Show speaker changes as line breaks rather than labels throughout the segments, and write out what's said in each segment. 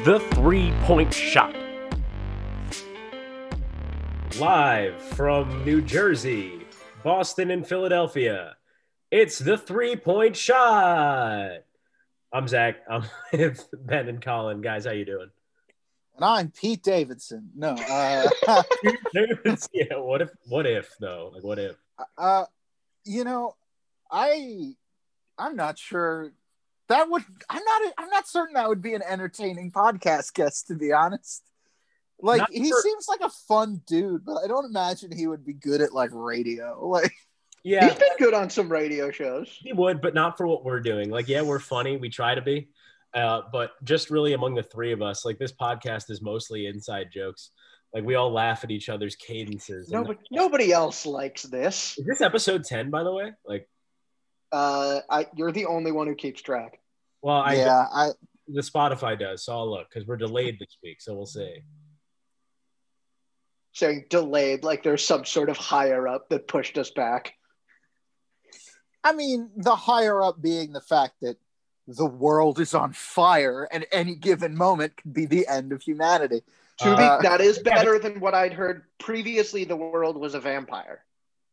is the three point shot. Live from New Jersey, Boston, and Philadelphia, it's the three point shot. I'm Zach. I'm with Ben and Colin. Guys, how you doing?
And I'm Pete Davidson. No, uh,
yeah. What if? What if though? Like, what if?
uh, you know, I, I'm not sure that would. I'm not. I'm not certain that would be an entertaining podcast guest, to be honest. Like
Not
he
for-
seems like a fun dude, but I don't imagine he would be good at like radio. Like,
Yeah,
He's been good on some radio shows.
he would, but not for what we're doing. Like, yeah, we're funny. We try to be. Uh, but just really among the three of us, like this podcast is mostly inside jokes. Like we all laugh at each other's cadences. and-
Nobody, nobody else likes this.
Is this episode 10, by the way? Like,
Uh, I, you're the only one who keeps track.
Well, I
yeah, I.
the Spotify does, so I'll look because we're delayed this week, so we'll see.
Saying delayed, like there's some sort of higher up that pushed us back.
I mean, the higher up being the fact that the world is on fire, and any given moment could be the end of humanity.
To be,
Uh,
that is better than what I'd heard previously. The world was a vampire.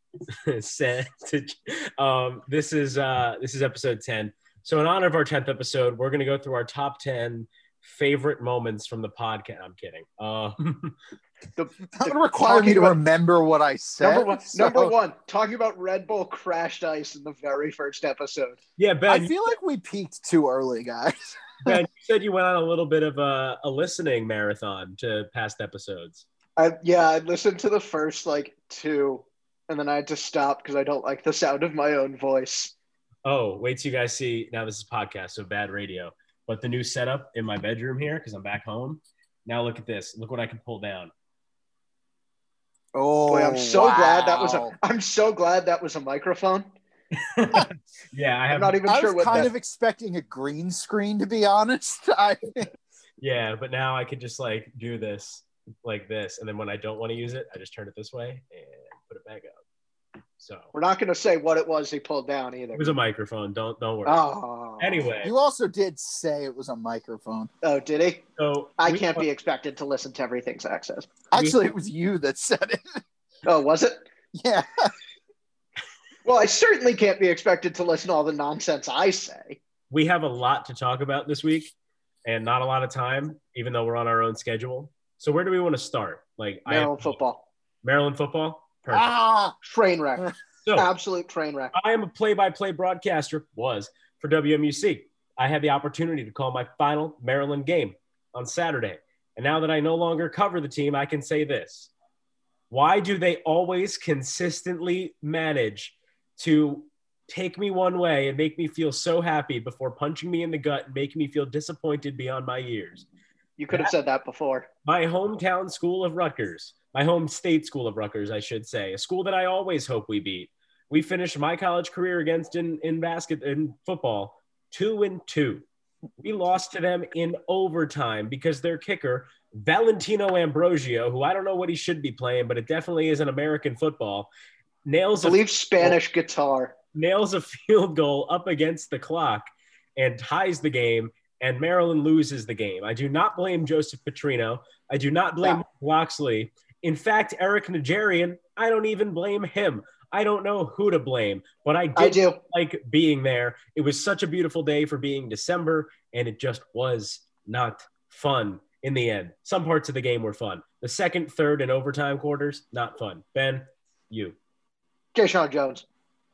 Sent to- um, this is uh, this is episode 10. So in honor of our 10th episode, we're gonna go through our top 10 favorite moments from the podcast. I'm kidding. Um,
The,
That
the-
would require me to
about-
remember what I said.
Number one,
so-
number one, talking about Red Bull crashed ice in the very first episode.
yeah, Ben.
I feel like we peaked too early, guys.
Ben, you said you went on a little bit of a, a listening marathon to past episodes.
I yeah, I listened to the first like two, and then I had to stop because I don't like the sound of my own voice.
Oh, wait till you guys see. Now this is podcast, so bad radio. But the new setup in my bedroom here, because I'm back home. Now look at this. Look what I can pull down.
Oh,
Boy, I'm so oh, glad that was
wow.
a. I'm so glad that was a microphone.
yeah, I
I'm not even
I
sure
was
what
kind
that.
of expecting a green screen, to be honest. I,
Yeah, but now I could just like do this like this, and then when I don't want to use it, I just turn it this way and put it back up. So
We're not going to say what it was he pulled down either.
it was a microphone. Don't don't worry.
Oh.
Anyway,
you also did say it was a microphone.
Oh, did he?
so
I
we-
can't be expected to listen to everything Zach says.
Actually, it was you that said it.
Oh, was it?
yeah.
Well, I certainly can't be expected to listen to all the nonsense I say.
we have a lot to talk about this week and not a lot of time, even though we're on our own schedule. So where do we want to start? Like I
Maryland football.
Maryland football. Perfect.
Ah,
Train wreck.
So
Absolute train wreck.
I am a play-by-play broadcaster. Was for WMUC. I had the opportunity to call my final Maryland game on Saturday, and now that I no longer cover the team, I can say this: Why do they always consistently manage to take me one way and make me feel so happy before punching me in the gut and making me feel disappointed beyond my years?
You could have said that before.
my hometown school of Rutgers, my home state school of Rutgers, I should say, a school that I always hope we beat. We finished my college career against in, in basket in football two and two. We lost to them in overtime because their kicker, Valentino Ambrosio, who I don't know what he should be playing, but it definitely is an American football,
I
nails a
believe Spanish guitar.
nails a field goal up against the clock and ties the game, and Maryland loses the game. I do not blame Joseph Petrino. I do not blame Locksley. In fact, Eric Nigerian, I don't even blame him. I don't know who to blame, but I did
I do.
like being there. It was such a beautiful day for being December, and it just was not fun in the end. Some parts of the game were fun. The second, third, and overtime quarters, not fun. Ben, you.
Jay Jones.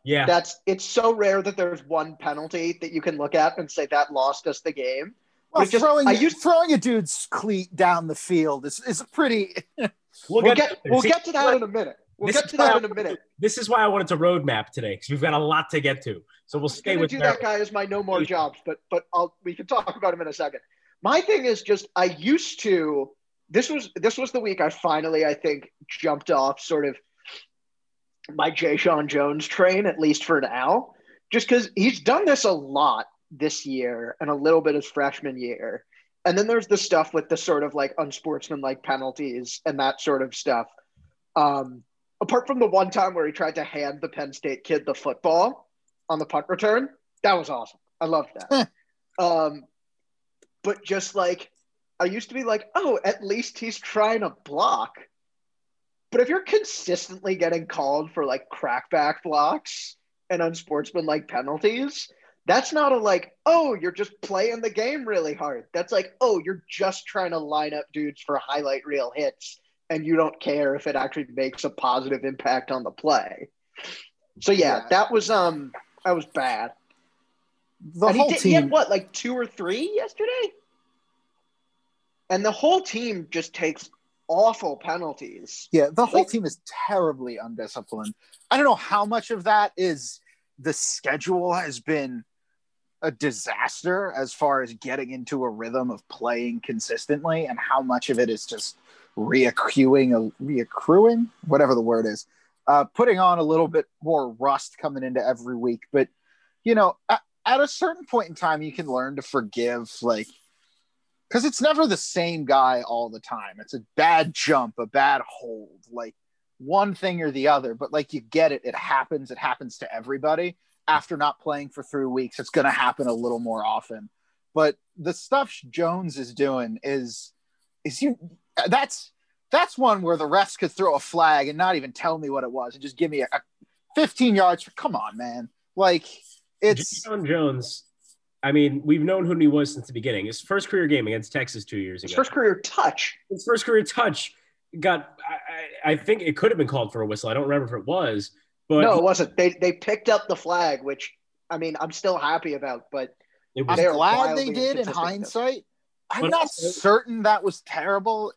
Yeah.
That's it's so rare that there's one penalty that you can look at and say that lost us the game.
well,
It's just-
throwing
I used-
throwing a dude's cleat down the field is is pretty.
We'll get we'll
See,
get to that in a minute. We'll
This
get to that
why-
in a minute.
This is why I wanted to roadmap today because we've got a lot to get to. So we'll stay with
do that guy as my no more jobs, but but I'll we can talk about him in a second. My thing is just I used to this was this was the week I finally I think jumped off sort of my Jeshaun Jones train at least for now, just because he's done this a lot this year and a little bit his freshman year, and then there's the stuff with the sort of like unsportsmanlike penalties and that sort of stuff. Um, apart from the one time where he tried to hand the Penn State kid the football on the punt return, that was awesome. I loved that. um, but just like I used to be like, oh, at least he's trying to block. But if you're consistently getting called for like crackback blocks and unsportsmanlike penalties, that's not a like, oh, you're just playing the game really hard. That's like, oh, you're just trying to line up dudes for highlight reel hits and you don't care if it actually makes a positive impact on the play. So yeah,
Yeah.
that was um that was bad.
The
And
whole
he, did, he had what, like two or three yesterday? And the whole team just takes awful penalties.
Yeah, the whole
Like-
team is terribly undisciplined. I don't know how much of that is the schedule has been a disaster as far as getting into a rhythm of playing consistently, and how much of it is just reaccruing, reaccruing, whatever the word is, uh, putting on a little bit more rust coming into every week. But you know, at, at a certain point in time, you can learn to forgive, like because it's never the same guy all the time. It's a bad jump, a bad hold, like one thing or the other. But like you get it, it happens. It happens to everybody. After not playing for three weeks, it's going to happen a little more often. But the stuff Jones is doing is is you that's that's one where the refs could throw a flag and not even tell me what it was and just give me a, a 15 yards. Come on, man. Like it's
John Jones. I mean, we've known who he was since the beginning. His first career game against Texas two years
His
ago.
first career touch.
His first career touch got. I, I I think it could have been called for a whistle. I don't remember if it was, but
no, it wasn't. They they picked up the flag, which I mean I'm still happy about, but
it
I'm glad they did in
inconsistent.
hindsight. I'm
But
not certain that was terrible.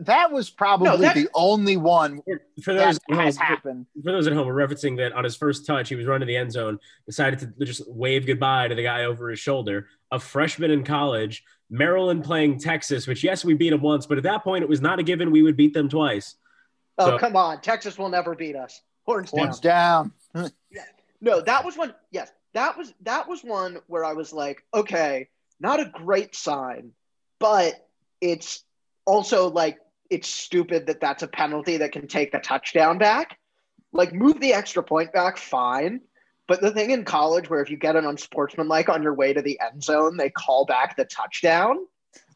That was probably
No, that-
the only one
for those
that has happened.
for those at home, we're referencing that on his first touch, he was running the end zone, decided to just wave goodbye to the guy over his shoulder. A freshman in college, Maryland playing Texas, which yes, we beat them once, but at that point, it was not a given we would beat them twice.
oh
So-
come on, Texas will never beat us. Horns down.
Horns down.
No, that was one. Yes, that was that was one where I was like, okay, not a great sign, but it's also like it's stupid that that's a penalty that can take a touchdown back. Like move the extra point back, fine. But the thing in college where if you get an unsportsmanlike on your way to the end zone, they call back the touchdown.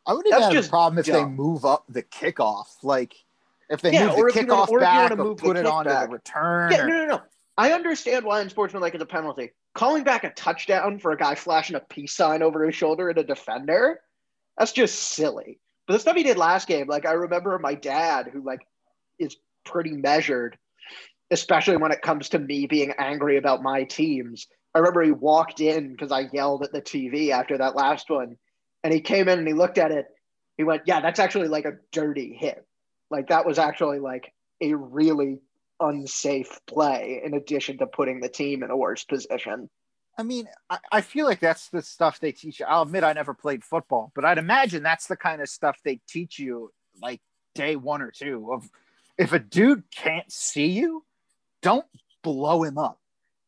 I wouldn't have a problem if they move up the kickoff. Like if they
Yeah,
move the
wanna-
kickoff
or if you
back
wanna
or
move
put it on
back.
the return.
Yeah,
or-
no, no, no. I understand why unsportsmanlike is a penalty. Calling back a touchdown for a guy flashing a peace sign over his shoulder at a defender, that's just silly. But the stuff he did last game, like I remember my dad, who like is pretty measured, especially when it comes to me being angry about my teams. I remember he walked in because I yelled at the TV after that last one, and he came in and he looked at it. He went, "Yeah, that's actually like a dirty hit. Like that was actually like a really unsafe play in addition to putting the team in a worse position.
I mean, I, I feel like that's the stuff they teach you. I'll admit I never played football, but I'd imagine that's the kind of stuff they teach you like day one or two of if a dude can't see you, don't blow him up.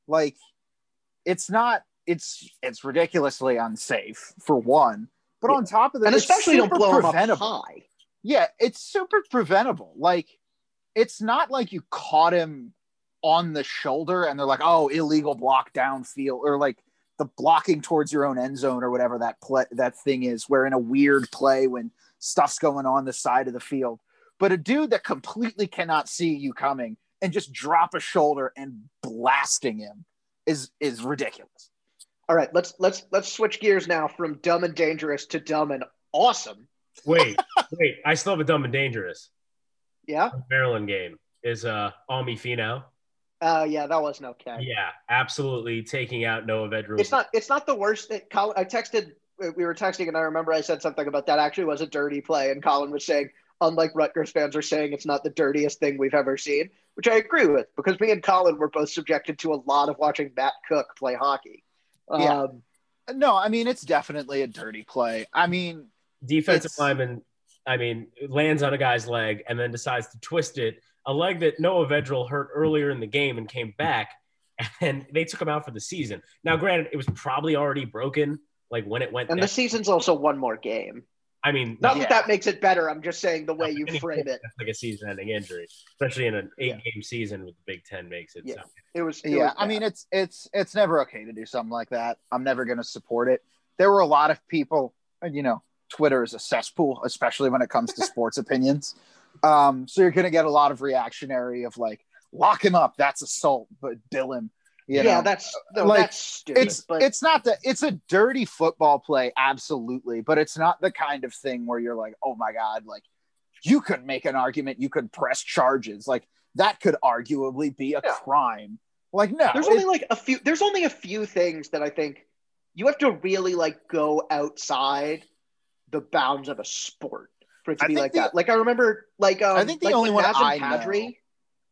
Like it's not it's it's ridiculously unsafe for one. But on top of that,
And especially don't blow him up high.
Yeah, it's super preventable. Like, it's not like you caught him on the shoulder and they're like, oh, illegal block downfield, or like the blocking towards your own end zone or whatever that play that thing is, where in a weird play when stuff's going on the side of the field. But a dude that completely cannot see you coming and just drop a shoulder and blasting him is is ridiculous.
All right, let's let's let's switch gears now from dumb and dangerous to dumb and awesome.
Wait, wait, I still have a dumb and dangerous.
Yeah.
Maryland game is uh Ami Finau.
Uh, yeah, that wasn't okay.
Yeah, absolutely taking out Noah Vedral.
It's not. It's not the worst. That Colin, I texted. We were texting, and I remember I said something about that. Actually, was a dirty play, and Colin was saying, unlike Rutgers fans are saying, it's not the dirtiest thing we've ever seen, which I agree with because me and Colin were both subjected to a lot of watching Matt Cook play hockey.
Yeah.
Um,
No, I mean it's definitely a dirty play. I mean,
defensive
It's-
lineman, I mean, lands on a guy's leg and then decides to twist it. A leg that Noah Vedral hurt earlier in the game and came back, and they took him out for the season. Now, granted, it was probably already broken, like when it went.
and
down.
the season's also one more game.
I mean,
Not
Yeah.
that that makes it better. I'm just saying the way you
any
frame it.
That's like a season-ending injury, especially in an eight-game season with the Big Ten makes it.
Yeah.
So.
It was. it
yeah,
was
I mean it's it's it's never okay to do something like that. I'm never going to support it. There were a lot of people, you know, Twitter is a cesspool, especially when it comes to sports opinions. Um, so you're going to get a lot of reactionary of like, lock him up, that's assault, but bill him. You
yeah,
know?
that's no,
like,
that's stupid.
it's
but
it's not the it's a dirty football play, absolutely, but it's not the kind of thing where you're like, oh my god, like you could make an argument, you could press charges, like that could arguably be a
Yeah.
crime. Like no,
there's only like a few. There's only a few things that I think you have to really like go outside the bounds of a sport for it to
I
be like
the-
that. Like I remember, like um,
I think the
like
only one
Nazem
I know-
Kadri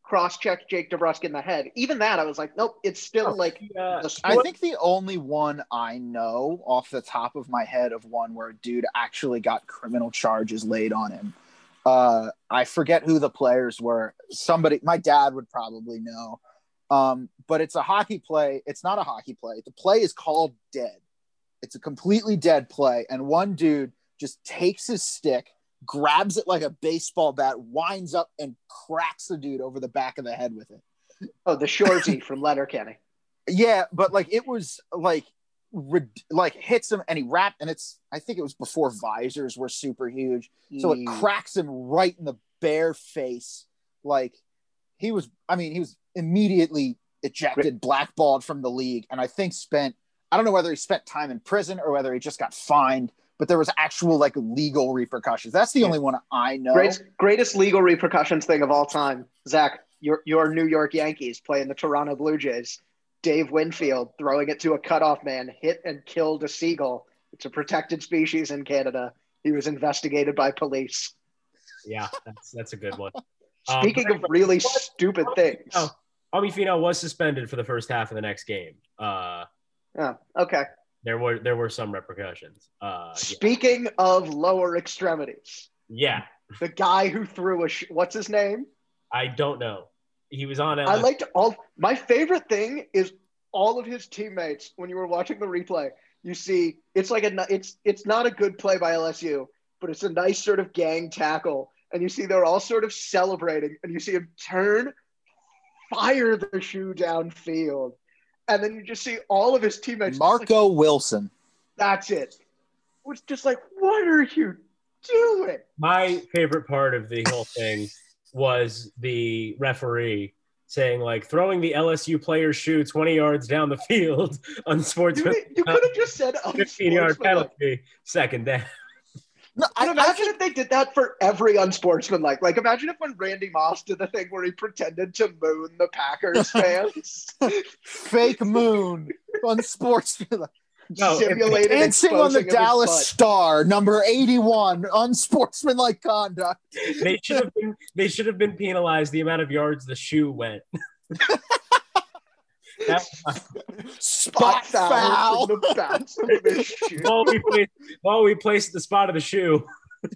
cross-checked Jake DeBrusk in the head. Even that, I was like, nope, it's still
Oh,
like
uh,
the
I think the only one I know off the top of my head of one where a dude actually got criminal charges laid on him. Uh, I forget who the players were. Somebody, my dad would probably know. Um, but it's a hockey play. It's not a hockey play. The play is called dead. It's a completely dead play. And one dude just takes his stick, grabs it like a baseball bat, winds up and cracks the dude over the back of the head with it.
oh, the Shoresy from Letterkenny.
Yeah, but like it was like like hits him and he wrapped and it's I think it was before visors were super huge. So it
Mm.
cracks him right in the bare face. Like he was I mean, he was immediately ejected, blackballed from the league, and I think spent I don't know whether he spent time in prison or whether he just got fined, but there was actual like legal repercussions. That's the
Yeah.
only one I know.
Greatest, greatest legal repercussions thing of all time. Zach, your your New York Yankees playing the Toronto Blue Jays. Dave Winfield throwing it to a cutoff man, hit and killed a seagull. It's a protected species in Canada. He was investigated by police.
Yeah, that's that's a good one. Um,
Speaking of really stupid things.
Oh. Ami Finau was suspended for the first half of the next game. Uh,
Oh, okay.
There were there were some repercussions. Uh,
Speaking of lower extremities,
yeah.
the guy who threw a sh- what's his name?
I don't know. He was on.
I liked all. My favorite thing is all of his teammates. When you were watching the replay, you see it's like a. It's it's not a good play by LSU, but it's a nice sort of gang tackle, and you see they're all sort of celebrating, and you see him turn, fire the shoe downfield, and then you just see all of his teammates. just like,
Marco Wilson.
That's it. It was just like, what are you doing?
My favorite part of the whole thing was the referee saying like throwing the LSU player's shoe 20 yards down the field on
You,
sportsman
you could have just said
15 yard
unsportsmanlike.
penalty second down.
No,
And
I, I
imagine
think
if they did that for every unsportsmanlike. Like, imagine if when Randy Moss did the thing where he pretended to moon the Packers fans,
fake moon unsportsmanlike. sports.
No, if-
simulated
Dancing on the
exposing of his
Dallas. Star, number 81, unsportsmanlike conduct.
They should have been they should have been penalized the amount of yards the shoe went. That-
Spot foul.
from the bats of his shoe.
while we placed, while we placed the spot of the shoe.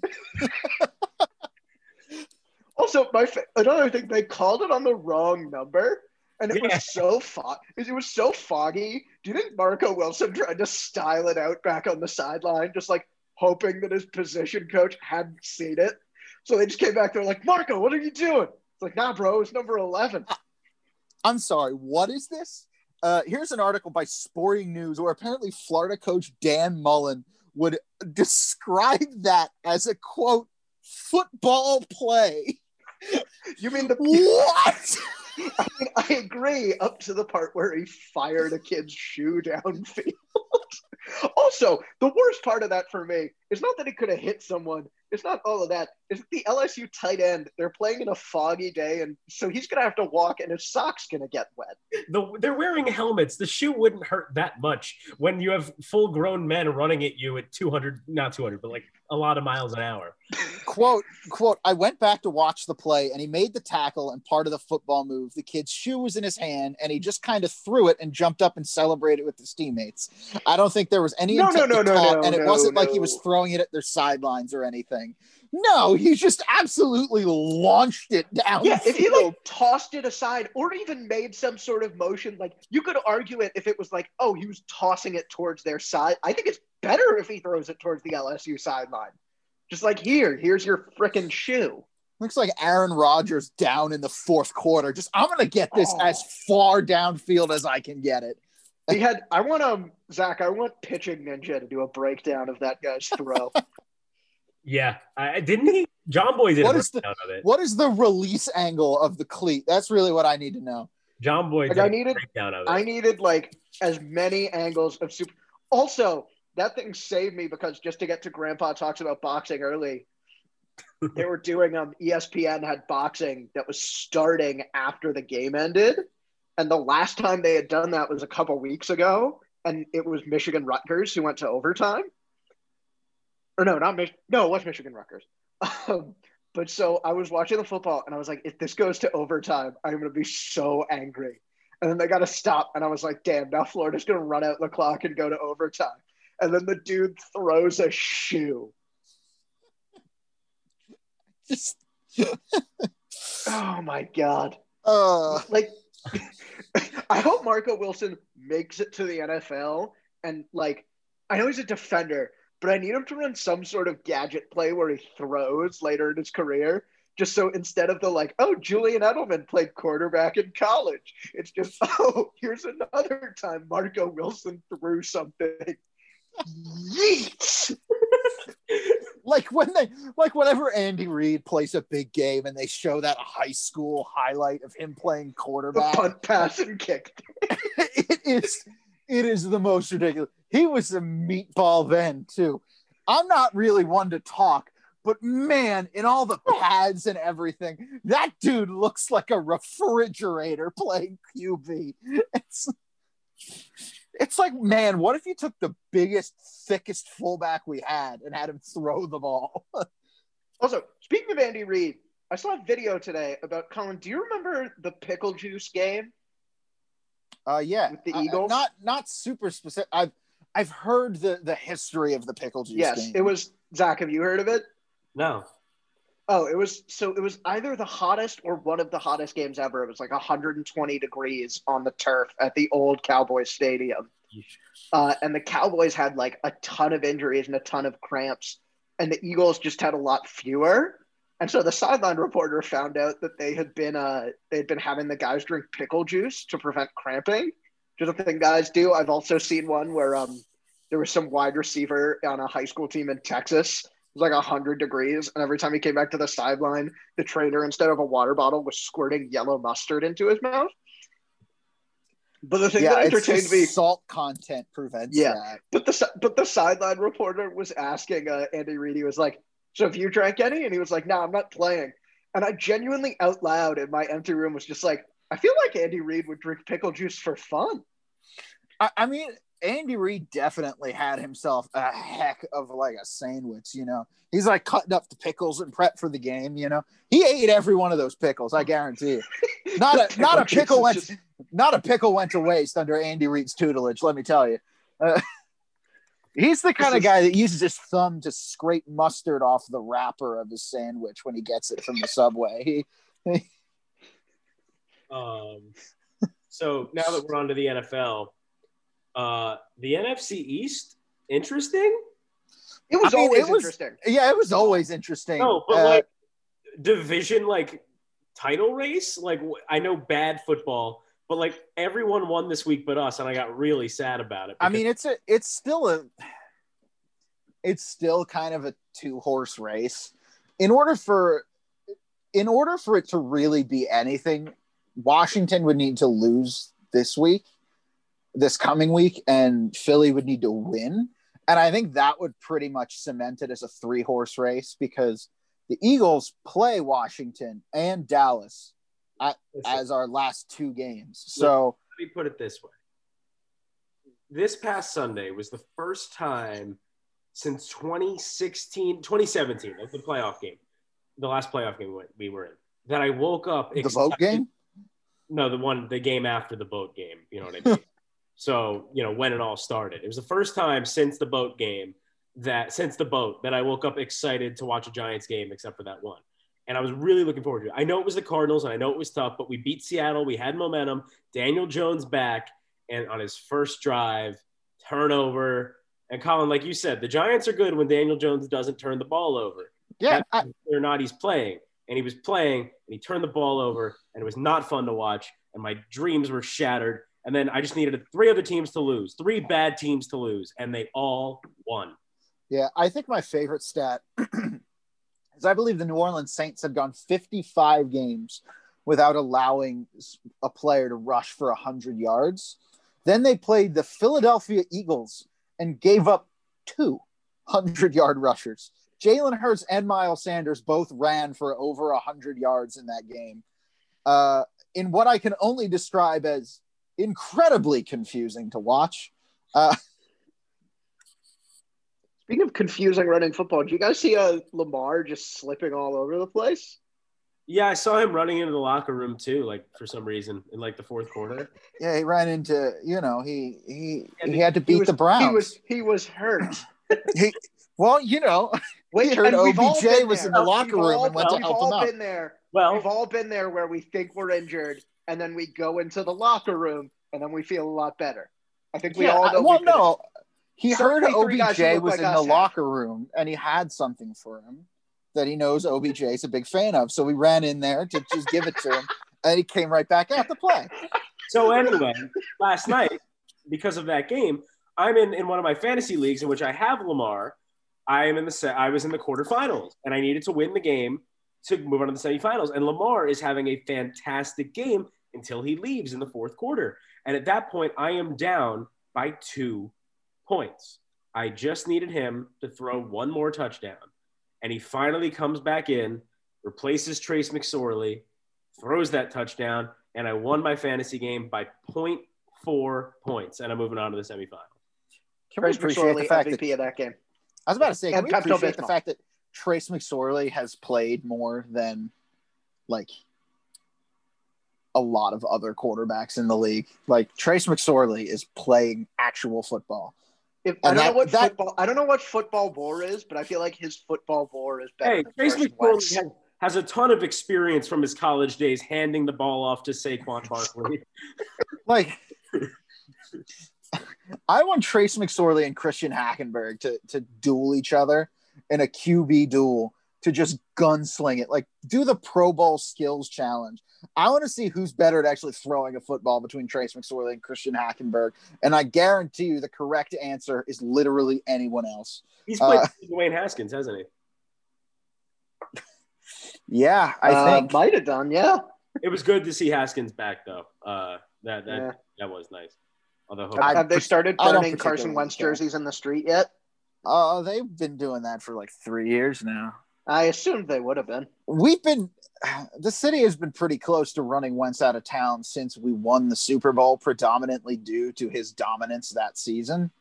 Also, my fa- another thing, they called it on the wrong number, and it
Yeah.
was so fog. It was so foggy. Do you think Marco Wilson tried to style it out back on the sideline, just like hoping that his position coach hadn't seen it? So they just came back. They're like, Marco, what are you doing? It's like, nah, bro, it's number eleven.
I'm sorry, what is this? Uh, here's an article by Sporting News where apparently Florida coach Dan Mullen would describe that as a quote football play.
You mean the?
What?
I mean, I agree up to the part where he fired a kid's shoe downfield. also, the worst part of that for me is not that he could have hit someone. It's not all of that. It's the LSU tight end. They're playing in a foggy day, and so he's gonna have to walk, and his sock's gonna get wet.
The, they're wearing helmets. The shoe wouldn't hurt that much when you have full grown men running at you at 200, not 200, but like a lot of miles an hour.
Quote quote i went back to watch the play and he made the tackle and part of the football move. The kid's shoe was in his hand and he just kind of threw it and jumped up and celebrated with his teammates. I don't think there was any
No, no, no, no, no,
and it
no,
wasn't like he was throwing it at their sidelines or anything. No he just absolutely launched it down
Yeah, if he like tossed it aside or even made some sort of motion, like you could argue it if it was like, oh, he was tossing it towards their side. I think it's better if he throws it towards the LSU sideline. Just like here, here's your freaking shoe.
looks like aaron rodgers down in the fourth quarter just i'm gonna get this
Oh.
as far downfield as i can get it
He had. I want um Zach. I want pitching ninja to do a breakdown of that guy's throw.
Yeah, I, didn't he? Jomboy did
What
a
is the-
breakdown of it.
What is the release angle of the cleat? That's really what I need to know.
Jomboy
Like,
did
I
a
needed-
breakdown of it.
I needed like as many angles of super. Also, that thing saved me because just to get to Grandpa talks about boxing early, they were doing um ESPN had boxing that was starting after the game ended, and the last time they had done that was a couple weeks ago, and it was Michigan Rutgers who went to overtime. Or no, not Mich- no, it was Michigan Rutgers. Um, but so I was watching the football and I was like, if this goes to overtime, I'm gonna be so angry. And then they got to stop. And I was like, damn, now Florida's going to run out the clock and go to overtime. And then the dude throws a shoe.
Just
Oh my God.
uh
Like, I hope Marco Wilson makes it to the NFL. And, like, I know he's a defender, but I need him to run some sort of gadget play where he throws later in his career. Just so instead of the like, oh, Julian Edelman played quarterback in college, it's just, oh, here's another time Marco Wilson threw something. Yeet!
like when they like whenever Andy Reid plays a big game and they show that high school highlight of him playing
The
quarterback.
punt, pass, and kick.
it is it is the most ridiculous. He was a meatball then too. I'm not really one to talk, but man, in all the pads and everything, that dude looks like a refrigerator playing QB. It's it's like, man, what if you took the biggest, thickest fullback we had and had him throw the ball?
Also, speaking of Andy Reid, I saw a video today about Colin. Do you remember the pickle juice game?
Uh, yeah,
With the
Uh,
Eagles?
not not super specific. I've I've heard the the history of the pickle juice.
yes,
game.
it was. Zach, have you heard of it?
no.
Oh, it was so it was either the hottest or one of the hottest games ever. It was like 120 degrees on the turf at the old Cowboys Stadium. Uh, and the Cowboys had like a ton of injuries and a ton of cramps, and the Eagles just had a lot fewer. And so the sideline reporter found out that they had been uh they had been having the guys drink pickle juice to prevent cramping. Which is a thing guys do. I've also seen one where um there was some wide receiver on a high school team in Texas. Was like hundred degrees, and every time he came back to the sideline, the trainer instead of a water bottle was squirting yellow mustard into his mouth. But the thing
yeah,
that entertained me
salt content prevents
Yeah.
that.
but the but the sideline reporter was asking uh, Andy Reid. He was like, "So have you drank any?" And he was like, "No, I'm not playing." And I genuinely, out loud in my empty room, was just like, "I feel like Andy Reid would drink pickle juice for fun."
I, I mean, Andy Reid definitely had himself a heck of like a sandwich. You know, he's like cutting up the pickles and prep for the game. You know, he ate every one of those pickles. I guarantee you. Not
The
a not a pickle went
just-
not a pickle went to waste under Andy Reid's tutelage. Let me tell you. Uh, he's the kind of
is-
guy that uses his thumb to scrape mustard off the wrapper of his sandwich when he gets it from the subway. He,
Um, so now that we're on to the NFL, uh, the NFC East, interesting.
It was
I mean,
always
it was-
interesting.
yeah, it was always interesting.
No, but
Uh,
like division, like title race. Like I know bad football, but like everyone won this week but us, and I got really sad about it.
I mean, it's a, it's still a, it's still kind of a two horse race. In order for, in order for it to really be anything, Washington would need to lose this week, this coming week, and Philly would need to win. And I think that would pretty much cement it as a three horse race because the Eagles play Washington and Dallas
listen,
as our last two games. So
let me put it this way. This past Sunday was the first time since 2016, 2017, of the playoff game, the last playoff game we- we were in, that I woke up.
the vote
excited-
game.
No, the one, the game after the boat game. You know what I mean? so, you know, when it all started. It was the first time since the boat game that, since the boat, that I woke up excited to watch a Giants game, except for that one. And I was really looking forward to it. I know it was the Cardinals and I know it was tough, but we beat Seattle. We had momentum. Daniel Jones back and on his first drive, turnover. And Colin, like you said, the Giants are good when Daniel Jones doesn't turn the ball over
Yeah, I,
or not he's playing. And he was playing and he turned the ball over and it was not fun to watch. And my dreams were shattered. And then I just needed three other teams to lose, three bad teams to lose, and they all won.
Yeah, I think my favorite stat is I believe the New Orleans Saints had gone 55 games without allowing a player to rush for 100 yards. Then they played the Philadelphia Eagles and gave up two 100 yard rushers. Jalen Hurts and Miles Sanders both ran for over 100 yards in that game. Uh, in what I can only describe as incredibly confusing to watch. Uh,
Speaking of confusing running football, do you guys see uh, Lamar just slipping all over the place?
Yeah, I saw him running into the locker room too, like for some reason in like the fourth quarter.
Yeah, he ran into you know he he he had to beat
was,
the Browns.
He was he was hurt.
he, well, you know,
Wait,
he heard
and we've
OBJ was
there.
in the
We've
locker room
all-
and went to help him out.
we've all been there.
Well,
We've all been there where we think we're injured, and then we go into the locker room, and then we feel a lot better. I think we
Yeah,
all know.
well,
we
no, he heard
Certainly three guys who
OBJ was
like
in the
have.
locker room and he had something for him that he knows OBJ is a big fan of. So he ran in there to just give it to him, and he came right back out to play.
So anyway, last night, because of that game, I'm in, in one of my fantasy leagues in which I have Lamar. I am in the set. I was in the quarterfinals, and I needed to win the game to move on to the semifinals. And Lamar is having a fantastic game until he leaves in the fourth quarter. And at that point, I am down by two points. I just needed him to throw one more touchdown, and he finally comes back in, replaces Trace McSorley, throws that touchdown, and I won my fantasy game by 0.4 points, and I'm moving on to the semifinal.
Can we
Trace
appreciate the fact
MVP
that
of that game.
I was about to say, can
And
we
Pepto
appreciate the fact that Trace McSorley has played more than like a lot of other quarterbacks in the league? Like Trace McSorley is playing actual football.
If, I don't
that-
know what
that-
football. I don't know what football bore is, but I feel like his football bore is better.
Hey,
than
Trace McSorley has, has a ton of experience from his college days handing the ball off to Saquon Barkley.
Like, I want Trace McSorley and Christian Hackenberg to to duel each other in a QB duel to just gunsling it. Like, do the Pro Bowl skills challenge. I want to see who's better at actually throwing a football between Trace McSorley and Christian Hackenberg. And I guarantee you, the correct answer is literally anyone else.
He's played
Uh,
with Dwayne Haskins, hasn't he?
Yeah, I
Uh,
think.
might have done. Yeah.
It was good to see Haskins back, though. Uh, that that
Yeah.
that was nice. Although
I-
Have they started
I don't
burning Carson Wentz jerseys in the street yet?
Uh, they've been doing that for like three years now.
I assumed they would have been.
we've been the city has been pretty close to running Wentz out of town since we won the Super Bowl, predominantly due to his dominance that season.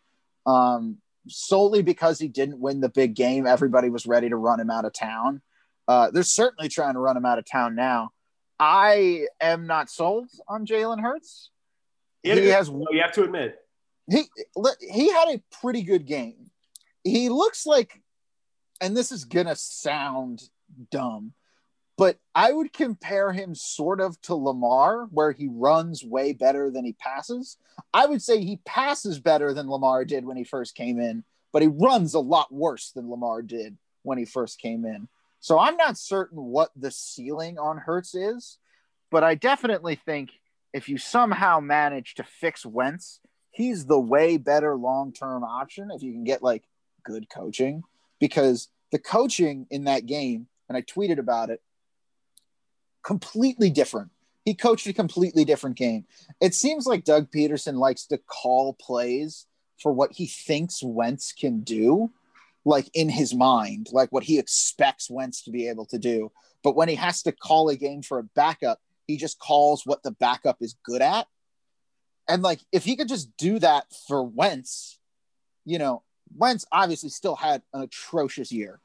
Um, solely because he didn't win the big game, everybody was ready to run him out of town. Uh, they're certainly trying to run him out of town now. I am not sold on Jalen Hurts. He has
Oh, you have to admit,
he he had a pretty good game. He looks like, and this is gonna sound dumb, but I would compare him sort of to Lamar, where he runs way better than he passes. I would say he passes better than Lamar did when he first came in, but he runs a lot worse than Lamar did when he first came in. So I'm not certain what the ceiling on Hurts is, but I definitely think if you somehow manage to fix Wentz, he's the way better long term option if you can get like good coaching. Because the coaching in that game, and I tweeted about it, completely different. He coached a completely different game. It seems like Doug Pederson likes to call plays for what he thinks Wentz can do, like in his mind, like what he expects Wentz to be able to do. But when he has to call a game for a backup, he just calls what the backup is good at. And like if he could just do that for Wentz, you know, Wentz obviously still had an atrocious year.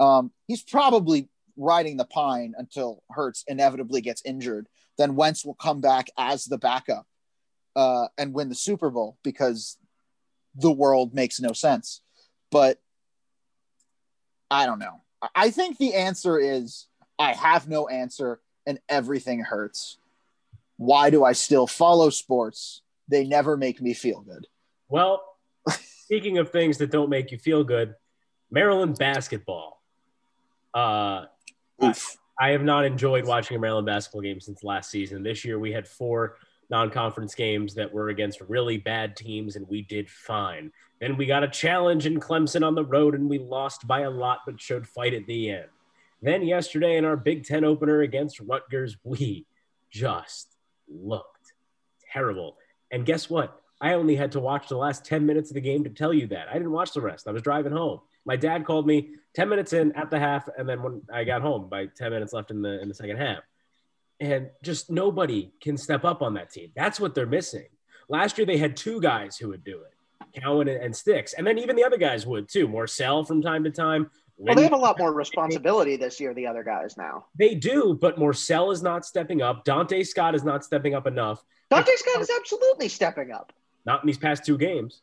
Um, he's probably riding the pine until Hurts inevitably gets injured. Then Wentz will come back as the backup uh, and win the Super Bowl because the world makes no sense. But I don't know. I- I think the answer is I have no answer and everything hurts. Why do I still follow sports? They never make me feel good.
well, speaking of things that don't make you feel good, Maryland basketball. Uh,
Oof.
I have not enjoyed watching a Maryland basketball game since last season. This year we had four non-conference games that were against really bad teams and we did fine. Then we got a challenge in Clemson on the road and we lost by a lot but showed fight at the end. Then yesterday in our Big Ten opener against Rutgers, we just looked terrible. And guess what? I only had to watch the last 10 minutes of the game to tell you that. I didn't watch the rest. I was driving home. My dad called me 10 minutes in at the half, and then when I got home by 10 minutes left in the in the second half. And just nobody can step up on that team. That's what they're missing. Last year they had two guys who would do it, Cowan and Sticks, and then even the other guys would too. Morsell from time to time.
Well, they have a lot more responsibility this year. The other guys now
They do, but Morsell is not stepping up. Donta Scott is not stepping up enough.
Donta Scott is absolutely stepping up.
Not in these past two games.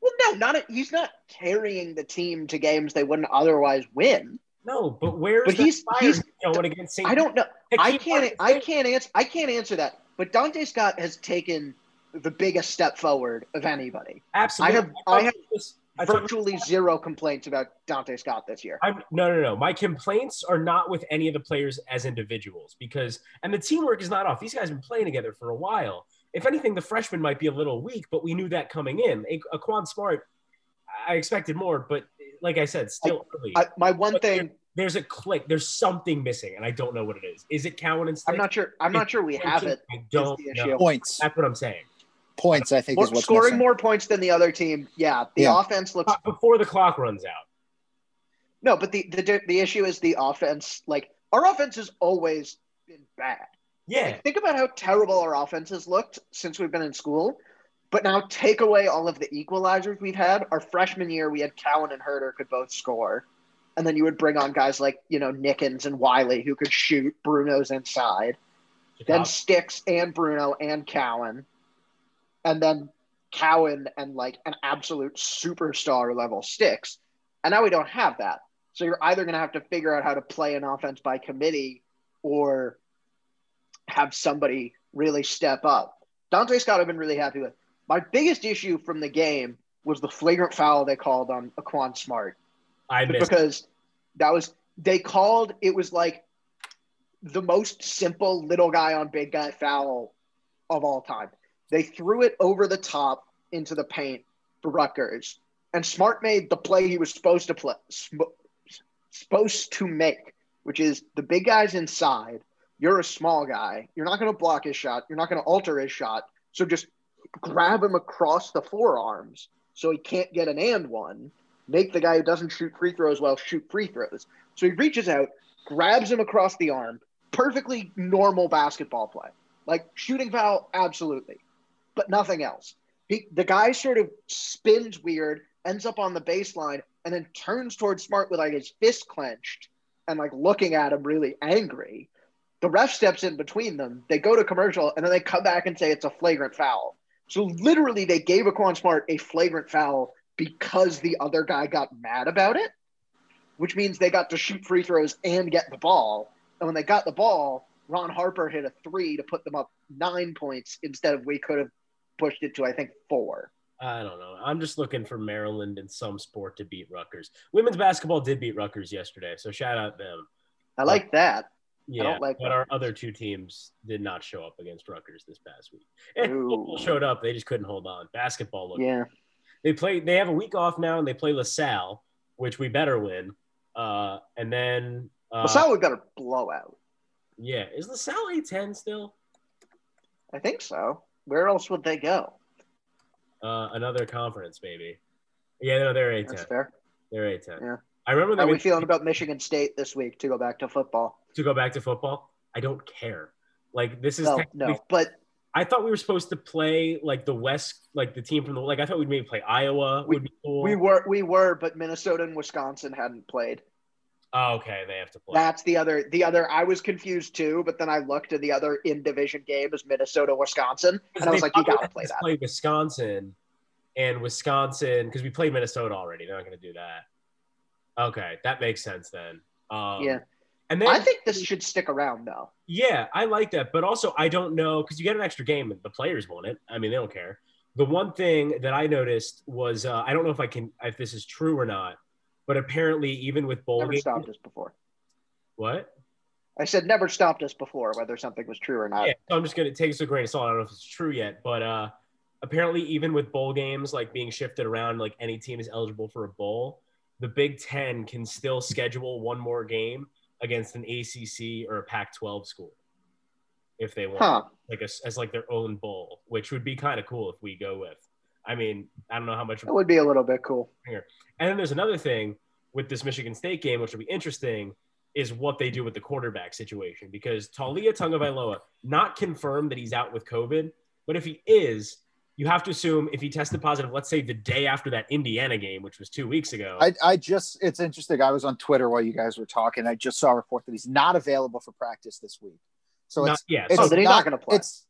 Well, no, not a, he's not carrying the team to games they wouldn't otherwise win.
No, but where's
But he's- he's-
going against St.
I don't know. I can't. I can't answer. I can't answer that. But Donta Scott has taken the biggest step forward of anybody.
Absolutely.
I have-
thought
I have
this- I
Virtually zero complaints about Donta Scott this year.
I'm, no, no, no. My complaints are not with any of the players as individuals because, and the teamwork is not off. These guys have been playing together for a while. If anything, the freshman might be a little weak, but we knew that coming in. A- Aquan Smart, I expected more, but like I said, still early.
I, my one
But
thing,
There's a click. There's something missing, and I don't know what it is. Is it Cowan and
I'm not sure. I'm not sure we have it.
I don't
the
know.
Points.
That's what I'm saying.
Points, I think,
More,
is what's
scoring
missing.
more points than the other team. Yeah, the
Yeah.
offense looks
Before the clock runs out.
no, but the, the the issue is the offense. Like our offense has always been bad.
Yeah.
Like, think about how terrible our offense has looked since we've been in school. But now take away all of the equalizers we've had. Our freshman year, we had Cowan and Huerter could both score. And then you would bring on guys like, you know, Nickens and Wiley who could shoot. Bruno's inside. Then Sticks and Bruno and Cowan. And then Cowan and like an absolute superstar level Sticks. And now we don't have that. So you're either going to have to figure out how to play an offense by committee or have somebody really step up. Donta Scott, I've been really happy with. My biggest issue from the game was the flagrant foul they called on Aquan Smart
I missed.
because that was they called it was like the most simple little guy on big guy foul of all time. They threw it over the top into the paint for Rutgers, and Smart made the play he was supposed to play, supposed to make, which is the big guy's inside. You're a small guy. You're not going to block his shot. You're not going to alter his shot. So just grab him across the forearms so he can't get an and one. Make the guy who doesn't shoot free throws well shoot free throws. So he reaches out, grabs him across the arm. Perfectly normal basketball play. Like shooting foul, absolutely, but nothing else. He, the guy sort of spins weird, ends up on the baseline, and then turns towards Smart with like his fist clenched and like looking at him really angry. The ref steps in between them. They go to commercial, and then they come back and say it's a flagrant foul. So literally, they gave Aquan Smart a flagrant foul because the other guy got mad about it, which means they got to shoot free throws and get the ball. And when they got the ball, Ron Harper hit a three to put them up nine points instead of we could have pushed it to I think four.
I don't know. I'm just looking for Maryland in some sport to beat Rutgers. Women's basketball did beat Rutgers yesterday, so shout out them.
I like that.
Yeah,
like
but our other two teams did not show up against Rutgers this past week. And
Ooh.
football showed up; they just couldn't hold on. Basketball looked.
Yeah.
They play. They have a week off now, and they play LaSalle, which we better win. Uh, and then uh,
LaSalle we got a blowout.
Yeah, is LaSalle A10 still?
I think so. Where else would they go?
Uh, another conference, maybe. Yeah, no, they're
That's
A10.
fair.
They're A10.
Yeah.
I remember
How are we feeling about Michigan State this week to go back to football?
To go back to football. I don't care. Like this is
No, no. But
I thought we were supposed to play like the West, like the team from the like. I thought we'd maybe play Iowa.
We-
would be cool.
we were we were, but Minnesota and Wisconsin hadn't played.
oh, okay, they have to play.
That's the other the other I was confused too, but then I looked at the other in division game as Minnesota Wisconsin and I was like, you gotta play that.
Play Wisconsin and Wisconsin because we played Minnesota already. They're not going to do that. Okay, that makes sense then. Um,
Yeah.
And then
I think this should stick around though.
Yeah, I like that. But also, I don't know because you get an extra game and the players want it. I mean, they don't care. The one thing that I noticed was uh, I don't know if I can, if this is true or not, but apparently, even with bowl
Never
games,
stopped us before.
what?
I said never stopped us before, whether something was true or not.
Yeah, so I'm just gonna take this with a grain of salt. I don't know if it's true yet, but uh, apparently, even with bowl games like being shifted around, like any team is eligible for a bowl. the Big Ten can still schedule one more game against an ACC or a Pac-12 school if they want,
Huh.
like a, as like their own bowl, which would be kind of cool if we go with. I mean, I don't know how much.
it would be a little bit cool. Here.
And then there's another thing with this Michigan State game, which will be interesting, is what they do with the quarterback situation because Taulia Tagovailoa not confirmed that he's out with COVID, but if he is, you have to assume if he tested positive, let's say the day after that Indiana game, which was two weeks ago.
I, I just, it's interesting. I was on Twitter while you guys were talking. I just saw a report that he's not available for practice this week. So
not,
it's,
yeah,
it's
Oh, then he's not gonna play.
It's,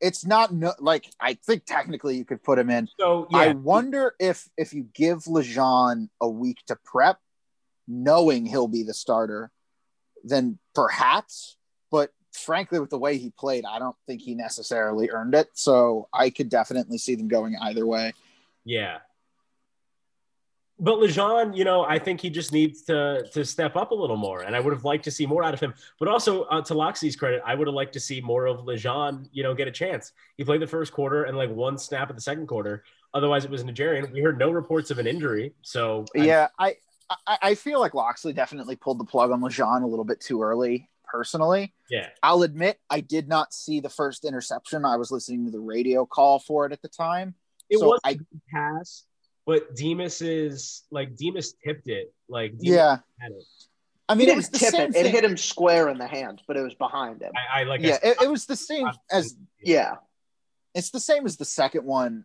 it's not no, like I think technically you could put him in.
so yeah,
I wonder if if you give Lejean a week to prep, knowing he'll be the starter, then perhaps. Frankly, with the way he played, I don't think he necessarily earned it. So I could definitely see them going either way.
Yeah. But Lejean, you know, I think he just needs to to step up a little more, and I would have liked to see more out of him. But also, uh, to Locksley's credit, I would have liked to see more of Lejean, you know, get a chance. He played the first quarter and like one snap at the second quarter. Otherwise, it was Nigerian. We heard no reports of an injury, so
yeah, I, I I feel like Loxley definitely pulled the plug on Lejean a little bit too early. Personally,
yeah,
I'll admit I did not see the first interception. I was listening to the radio call for it at the time.
it
So
was
I
a pass, but Demus is like Demus tipped it. Like Demus
yeah.
had it.
I
He
mean, it was the
tip
same
it. It hit him square in the hand, but it was behind him.
I, I like.
Yeah,
said,
it, it was the same as
Yeah.
it's the same as the second one.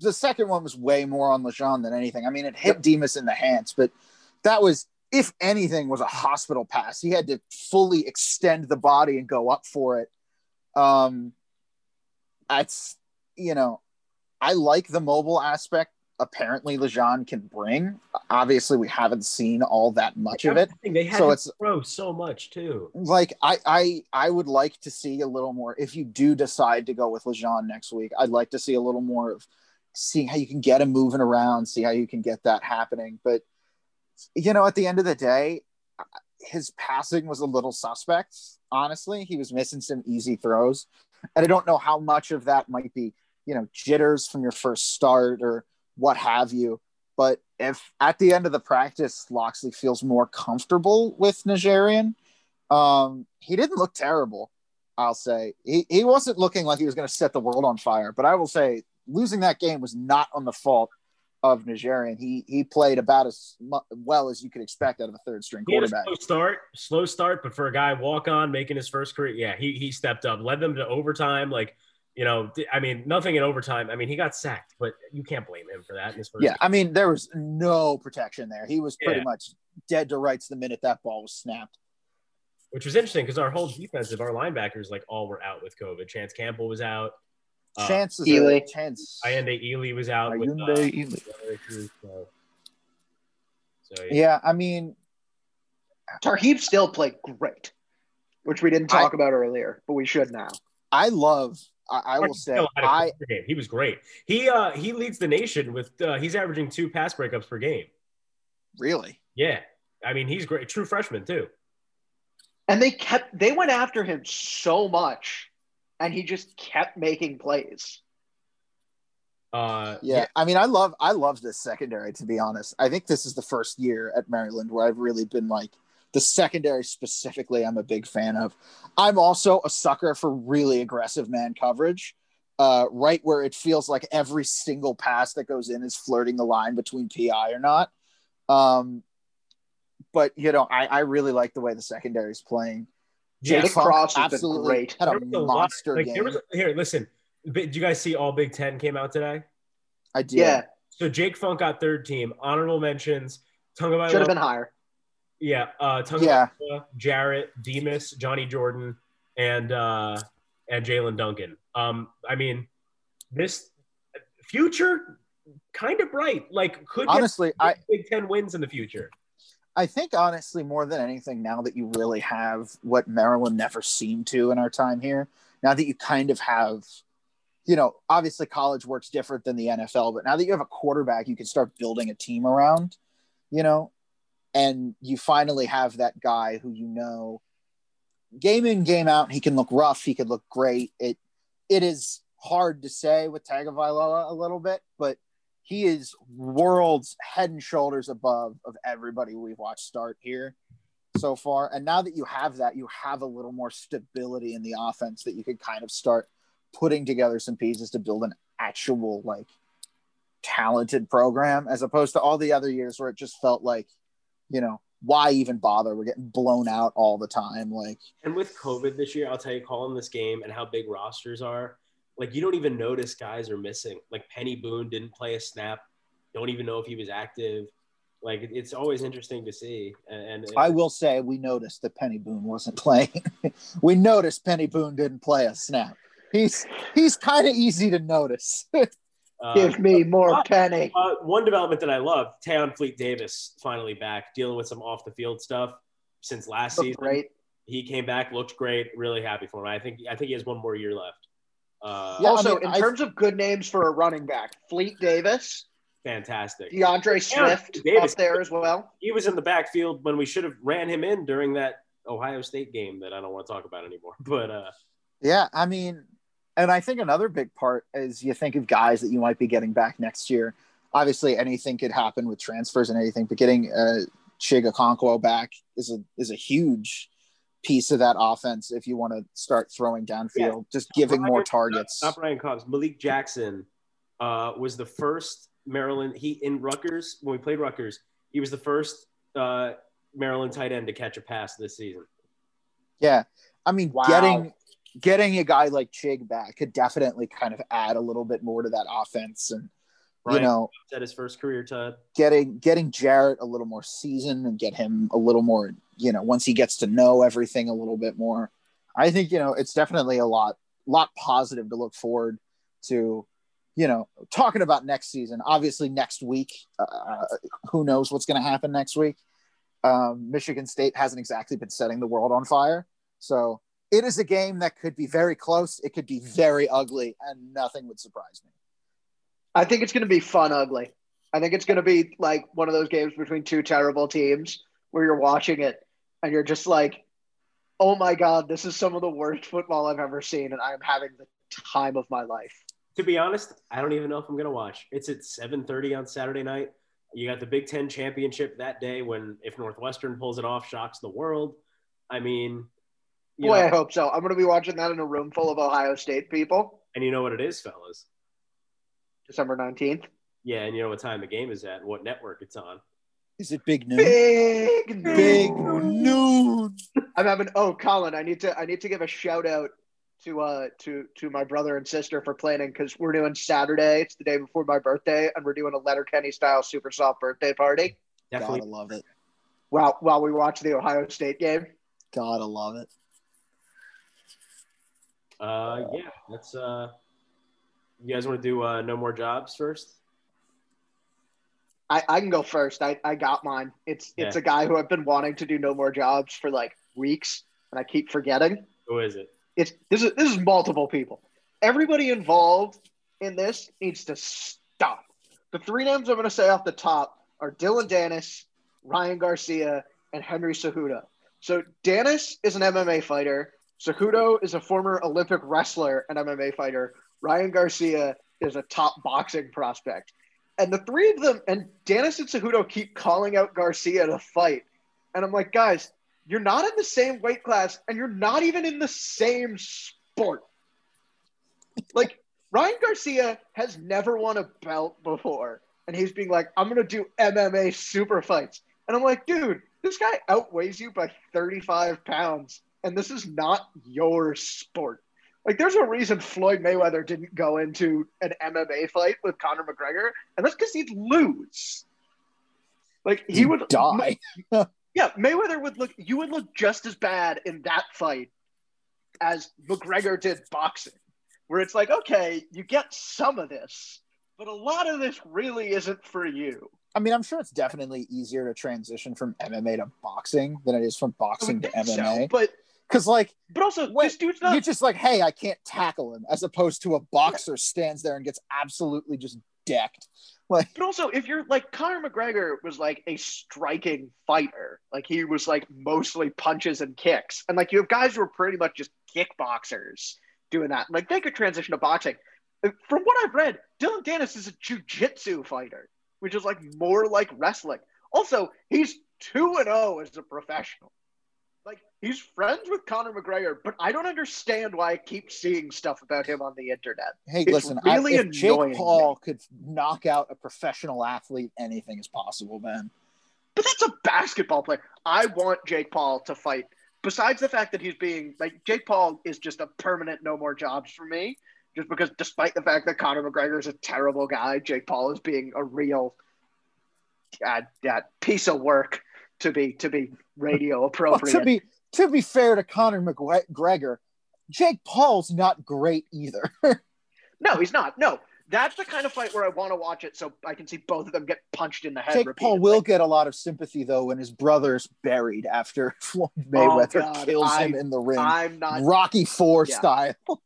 The second one was way more on Lejean than anything. I mean, it hit Demus in the hands, but that was, if anything, was a hospital pass. He had to fully extend the body and go up for it. Um, that's you know, I like the mobile aspect. Apparently, Lejean can bring. Obviously, we haven't seen all that much of it.
They had
So
to
it's-
throw so much too.
like I, I I would like to see a little more if you do decide to go with Lejean next week. I'd like to see a little more of seeing how you can get him moving around, see how you can get that happening. But you know, at the end of the day, his passing was a little suspect. Honestly, he was missing some easy throws, and I don't know how much of that might be you know jitters from your first start or what have you. But if at the end of the practice, Locksley feels more comfortable with Nigerian, um, he didn't look terrible. I'll say he, he wasn't looking like he was going to set the world on fire. But I will say losing that game was not on the fault of Nigerian. He he played about as well as you could expect out of a third string
He had a
quarterback.
slow start, slow start, but for a guy walk on making his first career, yeah, he he stepped up, led them to overtime. Like, you know, I mean, nothing in overtime. I mean, he got sacked, but you can't blame him for that in his first.
Yeah, I mean there was no protection there. He was pretty
Yeah.
much dead to rights the minute that ball was snapped.
which was interesting because our whole defensive, our linebackers, like all were out with COVID. Chance Campbell was out. Uh,
Chance is
Eley.
a chance.
Ayinde Eley was out with uh,
Eley.
the other issues, so, so, yeah.
Yeah, I mean
Tarheeb still played great, which we didn't talk about earlier, but we should now.
I love. I, I will say
Still had a
I
career game. He was great. He uh he leads the nation with uh, he's averaging two pass breakups per game.
really.
Yeah, I mean he's great. True freshman too.
And they kept they went after him so much, and he just kept making plays.
Uh,
Yeah, I mean, I love I love this secondary. To be honest, I think this is the first year at Maryland where I've really been like the secondary specifically. I'm a big fan of. I'm also a sucker for really aggressive man coverage, uh, right where it feels like every single pass that goes in is flirting the line between PI or not. Um, but you know, I, I really like the way the secondary is playing.
Yeah,
Jake
Nick
Funk
Cross has been
absolutely
great.
had
There
a
was lot-
monster
like,
game.
a- here, listen. Bi- Did you guys see all Big Ten came out today?
I did.
Yeah,
So Jake Funk got third team. Honorable mentions:
should have been higher.
yeah, uh,
Yeah.
Tagovailoa, Jarrett, Demus, Johnny Jordan, and uh, and Jaelyn Duncan. Um, I mean, this future kind of bright. Like, could get
Honestly, I
Big Ten wins in the future.
I think honestly, more than anything, now that you really have what Maryland never seemed to in our time here, now that you kind of have, you know, obviously college works different than the NFL, but now that you have a quarterback, you can start building a team around, you know, and you finally have that guy who you know, game in, game out, he can look rough, he could look great. It it is hard to say with Tagovailoa a little bit, but he is worlds head and shoulders above of everybody we've watched start here so far. And now that you have that, you have a little more stability in the offense that you could kind of start putting together some pieces to build an actual like talented program as opposed to all the other years where it just felt like, you know, why even bother? We're getting blown out all the time. Like,
and with COVID this year, I'll tell you, calling this game and how big rosters are, like you don't even notice guys are missing. Like Peny Boone didn't play a snap. Don't even know if he was active. Like it's always interesting to see. And, and
I will say, we noticed that Peny Boone wasn't playing. we noticed Peny Boone didn't play a snap. He's he's kind of easy to notice.
Uh, Give me more uh, penny.
Uh, one development that I love: Tayon Fleet Davis finally back, dealing with some off the field stuff since last Looked season.
Great.
He came back, looked great. Really happy for him. I think I think he has one more year left.
Uh, yeah, also, I mean, in I, terms of good names for a running back, Fleet Davis,
fantastic.
D'Andre Swift Davis, up there as well.
He was in the backfield when we should have ran him in during that Ohio State game that I don't want to talk about anymore. But uh,
yeah, I mean, and I think another big part is you think of guys that you might be getting back next year. Obviously, anything could happen with transfers and anything, but getting uh, Chig Okonkwo back is a is a huge piece of that offense if you want to start throwing downfield, yeah. just giving Brian, more targets.
Not, Brian Cobbs. Malik Jackson uh, was the first Maryland. He in Rutgers when we played Rutgers, he was the first uh, Maryland tight end to catch a pass this season.
Yeah, I mean, wow. getting getting a guy like Chig back could definitely kind of add a little bit more to that offense and you know
at his first career time
getting getting Jarrett a little more seasoned and get him a little more you know once he gets to know everything a little bit more I think you know it's definitely a lot lot positive to look forward to you know talking about next season obviously next week uh, who knows what's going to happen next week um, Michigan State hasn't exactly been setting the world on fire so it is a game that could be very close. It could be very ugly, and nothing would surprise me.
I think it's going to be fun ugly. I think it's going to be like one of those games between two terrible teams where you're watching it and you're just like, oh my God, this is some of the worst football I've ever seen, and I'm having the time of my life.
To be honest, I don't even know if I'm going to watch. It's at 7:30 on Saturday night. You got the Big Ten championship that day when if Northwestern pulls it off, shocks the world. I mean,
Boy, know, I hope so. I'm going to be watching that in a room full of Ohio State people.
And you know what it is, fellas?
December 19th.
Yeah, and you know what time the game is at, what network it's on.
Is it big noon?
Big noon.
Big noon.
I'm having oh Colin, I need to I need to give a shout out to uh to to my brother and sister for planning because we're doing Saturday. It's the day before my birthday, and we're doing a Letterkenny style super soft birthday party.
Definitely Gotta love it.
While while we watch the Ohio State game.
Gotta love it.
Uh, yeah, that's. Uh, you guys want to do uh, no more jobs first?
I, I can go first. I, I got mine. It's it's yeah. a guy who I've been wanting to do no more jobs for like weeks, and I keep forgetting.
Who is it?
It's this is this is multiple people. Everybody involved in this needs to stop. The three names I'm going to say off the top are Dillon Danis, Ryan Garcia, and Henry Cejudo. So Danis is an MMA fighter. Cejudo is a former Olympic wrestler and MMA fighter. Ryan Garcia is a top boxing prospect. And the three of them, and Danis and Cejudo keep calling out Garcia to fight. And I'm like, guys, you're not in the same weight class and you're not even in the same sport. like, Ryan Garcia has never won a belt before. And he's being like, I'm to do MMA super fights. And I'm like, dude, this guy outweighs you by 35 pounds and this is not your sport. Like, there's a reason Floyd Mayweather didn't go into an MMA fight with Conor McGregor, and that's because he'd lose. Like, he
he'd
would
die.
yeah, Mayweather would look. You would look just as bad in that fight as McGregor did boxing, where it's like, okay, you get some of this, but a lot of this really isn't for you.
I mean, I'm sure it's definitely easier to transition from MMA to boxing than it is from boxing to MMA.
So, but
because like,
but also when, this dude's not.
You're just like, hey, I can't tackle him, as opposed to a boxer stands there and gets absolutely just decked. Like,
but also if you're like Conor McGregor was like a striking fighter, like he was like mostly punches and kicks, and like you have guys who are pretty much just kickboxers doing that. Like they could transition to boxing. from what I've read, Dillon Danis is a jujitsu fighter, which is like more like wrestling. Also, he's 2 and 0 as a professional. He's friends with Conor McGregor, but I don't understand why I keep seeing stuff about him on the internet.
Hey,
It's
listen, I-
really
if Jake Paul could knock out a professional athlete, anything is possible, man.
But that's a basketball player. I want Jake Paul to fight. Besides the fact that he's being like Jake Paul is just a permanent no more jobs for me. Just because, despite the fact that Conor McGregor is a terrible guy, Jake Paul is being a real uh, uh, piece of work to be to be radio
Well,
appropriate.
to be to be fair to Conor McGregor, Jake Paul's not great either.
no, he's not. No, that's the kind of fight where I want to watch it so I can see both of them get punched in the head.
Jake Paul will get a lot of sympathy though when his brother's buried after Floyd oh, Mayweather
Oh, God,
kills
I-
him in the ring,
I'm not.
Rocky Four
Yeah.
style.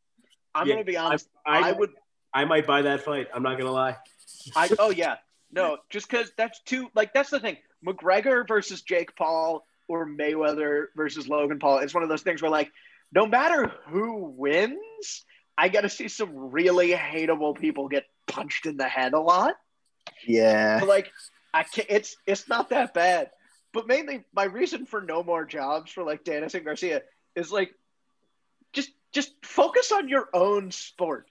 I'm
Yeah,
gonna be honest.
I,
I would
I might buy that fight. I'm not gonna lie.
I oh yeah. No, just because that's too like that's the thing. McGregor versus Jake Paul or Mayweather versus Logan Paul. It's one of those things where like no matter who wins, I got to see some really hateable people get punched in the head a lot.
Yeah.
But, like I can't. It's it's not that bad. But mainly my reason for no more jobs for like Danis and Garcia is like just just focus on your own sport.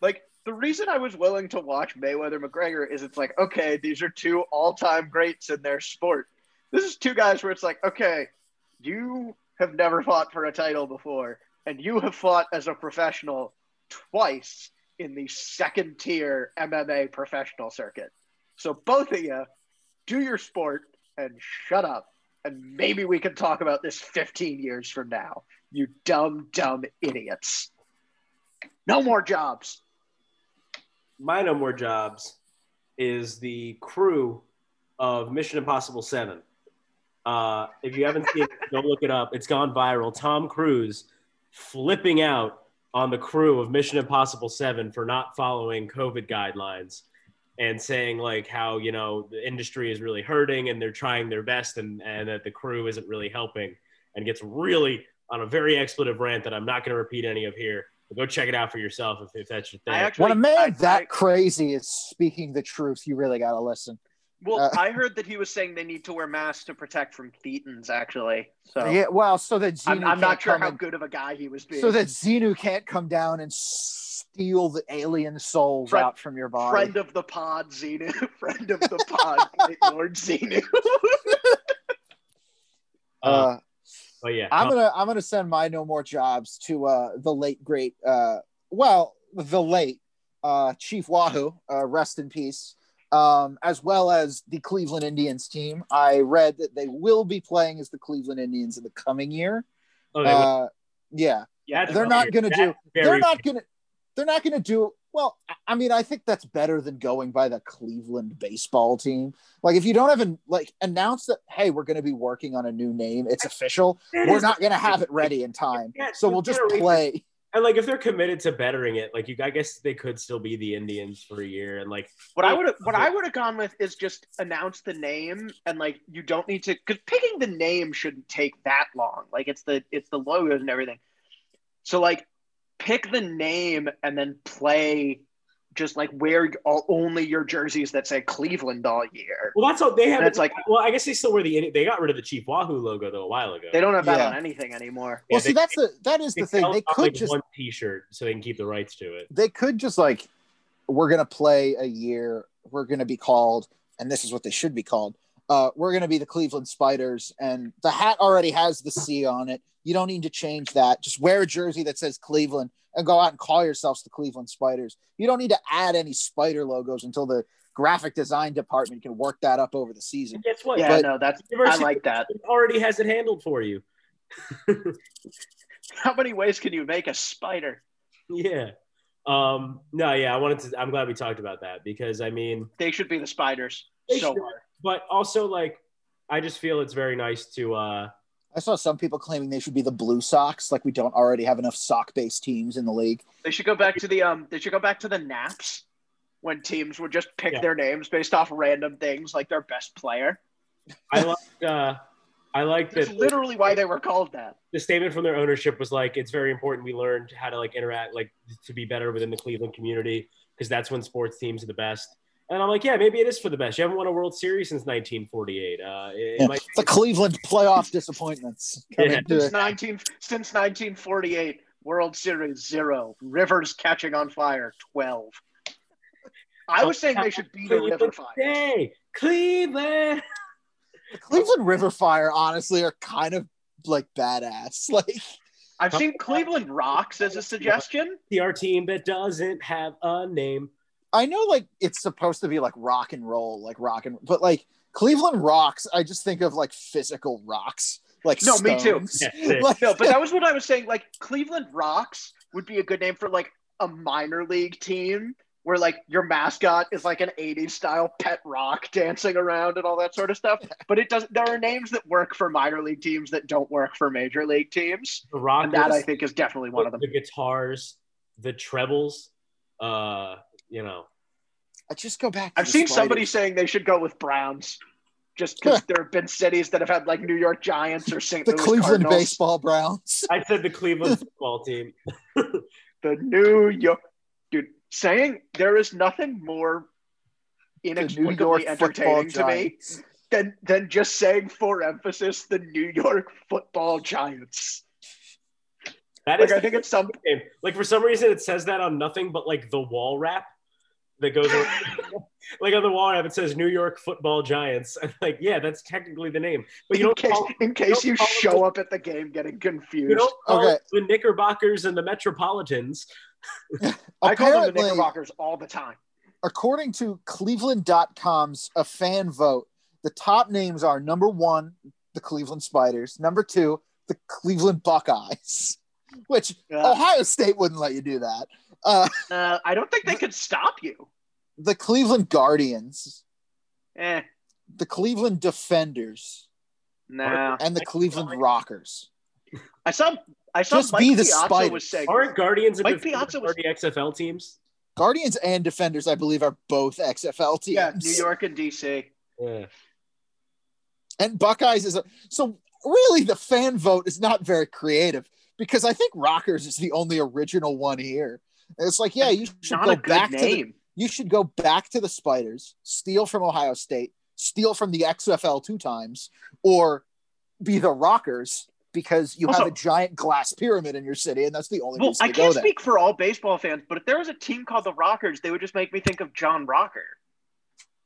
Like the reason I was willing to watch Mayweather McGregor is it's like okay, these are two all time greats in their sport. This is two guys where it's like okay, you have never fought for a title before, and you have fought as a professional twice in the second tier MMA professional circuit. So both of you do your sport and shut up. And maybe we can talk about this 15 years from now. You dumb, dumb idiots. No more jobs.
My no more jobs is the crew of Mission Impossible Seven. Uh, if you haven't seen it, go look it up. It's gone viral. Tom Cruise flipping out on the crew of Mission Impossible Seven for not following COVID guidelines and saying like how you know the industry is really hurting and they're trying their best and and that the crew isn't really helping and gets really on a very expletive rant that I'm not going to repeat any of here. But go check it out for yourself if, if that's your thing.
I actually,
When a man
I-
that
I-
crazy is speaking the truth, you really gotta listen.
Well,
uh,
I heard that he was saying they need to wear masks to protect from thetans, actually. So
Yeah, well, so that Xenu
I'm, I'm not sure how
and-
good of a guy he was being.
so that Xenu can't come down and steal the alien souls
Friend-
out from your body.
friend of the pod, Xenu. friend of the pod, Lord Xenu.
Uh,
uh,
but yeah,
I'm gonna I'm gonna send my no more jobs to uh, the late great uh, well the late uh, Chief Wahoo, uh, rest in peace, um, as well as the Cleveland Indians team. I read that they will be playing as the Cleveland Indians in the coming year.
oh.
Uh, yeah,
Yeah,
they're not gonna do- they're not gonna they're not gonna do well. I- mean, I think that's better than going by the Cleveland baseball team. Like, if you don't even like announce that, hey, we're gonna be working on a new name, it's official. We're not gonna have it ready in time, so we'll just play.
And like, if they're committed to bettering it, like you, I guess they could still be the Indians for a year. And like,
What I would have what I would have gone with is just announce the name and like you don't need to because picking the name shouldn't take that long. Like it's the it's the logos and everything. So like pick the name and then play just like wear all, only your jerseys that say Cleveland all year.
well, that's all they have.
And it's like
well, I guess they still wear the. They got rid of the Chief Wahoo logo though a while ago.
they don't have that
Yeah.
on anything anymore.
Yeah,
well, see,
they-
that's the that is the thing. They could
like,
just
one T-shirt so they can keep the rights to it.
they could just like we're gonna play a year. We're gonna be called, and this is what they should be called. Uh, we're gonna be the Cleveland Spiders, and the hat already has the C on it. You don't need to change that. Just wear a jersey that says Cleveland and go out and call yourselves the Cleveland Spiders. You don't need to add any spider logos until the graphic design department can work that up over the season.
And guess what?
Yeah,
But-
no, that's I like that.
already has it handled for you.
How many ways can you make a spider?
Yeah. Um, no, yeah, I wanted to. I'm glad we talked about that because I mean,
They should be the spiders.
They
so
should. but also like, I just feel it's very nice to. uh
I saw some people claiming they should be the Blue Sox, like we don't already have enough sock-based teams in the league.
They should go back to the um. They should go back to the naps when teams would just pick
Yeah.
their names based off random things like their best player.
I like uh I like
That's
that.
literally why they were called that.
the statement from their ownership was like, it's very important we learned how to like interact, like to be better within the Cleveland community because that's when sports teams are the best. And I'm like, yeah, maybe it is for the best. You haven't won a World Series since 1948. Uh, it, it might
the Cleveland playoff disappointments.
Yeah.
Since 19 since 1948, World Series zero, Rivers catching on fire 12. I was saying they should beat a River Fire.
Hey, Cleveland.
the Cleveland River Fire, honestly, are kind of like badass. Like,
I've seen Cleveland Rocks as a suggestion.
PR team that doesn't have a name.
I know, like it's supposed to be like rock and roll, like rock and, but like Cleveland rocks. I just think of like physical rocks, like
No, me too.
Like,
No, but that was what I was saying. Like Cleveland Rocks would be a good name for like a minor league team where like your mascot is like an 80s style pet rock dancing around and all that sort of stuff. But it does there are names that work for minor league teams that don't work for major league teams.
The Rockers,
And that I think is definitely one of them.
the guitars, the trebles. Uh, you know,
I just go back. to
I've seen
Spiders.
somebody saying they should go with Browns. Just because there have been cities that have had like New York Giants or St.
the
Louis
Cleveland
Cardinals.
baseball Browns.
I said the Cleveland football team.
the New York dude saying there is nothing more
The New York
inexplicably
football
entertaining to me than than just saying for emphasis the New York football giants.
That
Like
is
I think it's some
game. Like for some reason, it says that on nothing but like the wall wrap that goes around. like on the wall wrap. It says New York Football Giants. I'm like, yeah, that's technically the name, but you
in
don't
case
call,
in case
don't
you
call them
show up at the game getting
you
confused.
don't call
Okay.
the Knickerbockers and the Metropolitans.
I call them the Knickerbockers all the time.
according to Cleveland.com's a fan vote, the top names are number one, the Cleveland Spiders, number two, the Cleveland Buckeyes, which
Uh,
Ohio State wouldn't let you do that. Uh,
uh, I don't think they could stop you.
the Cleveland Guardians,
Eh,
the Cleveland Defenders,
no.
and the Cleveland Rockers.
I saw I saw
Just
Mike
be the
Piazza was saying
Aren't Guardians and
Mike
Defenders
was-
already XFL teams?
Guardians and Defenders, I believe, are both XFL teams.
yeah, New York and DC.
Yeah.
and Buckeyes is a so really the fan vote is not very creative because I think Rockers is the only original one here. It's like, yeah, you should go back to the you should go back to the Spiders, steal from Ohio State, steal from the XFL two times, or be the Rockers because you have a giant glass pyramid in your city, and that's the only
Well,
reason
I can't speak for all baseball fans, but if there was a team called the Rockers, they would just make me think of John Rocker.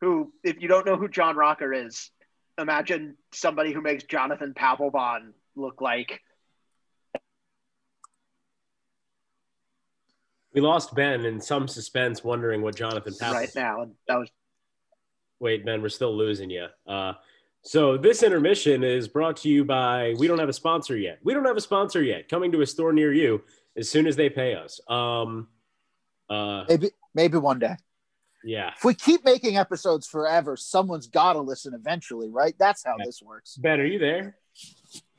Who, if you don't know who John Rocker is, imagine somebody who makes Jonathan Papelbon look like.
We lost Ben in some suspense, wondering what Jonathan Pappas.
right now. That was
Wait, Ben, we're still losing you. Uh, so this intermission is brought to you by. We don't have a sponsor yet. We don't have a sponsor yet. Coming to a store near you as soon as they pay us. Um, uh,
Maybe maybe one day.
yeah,
If we keep making episodes forever, someone's got to listen eventually, right? That's how
Yeah.
this works.
Ben, are you there?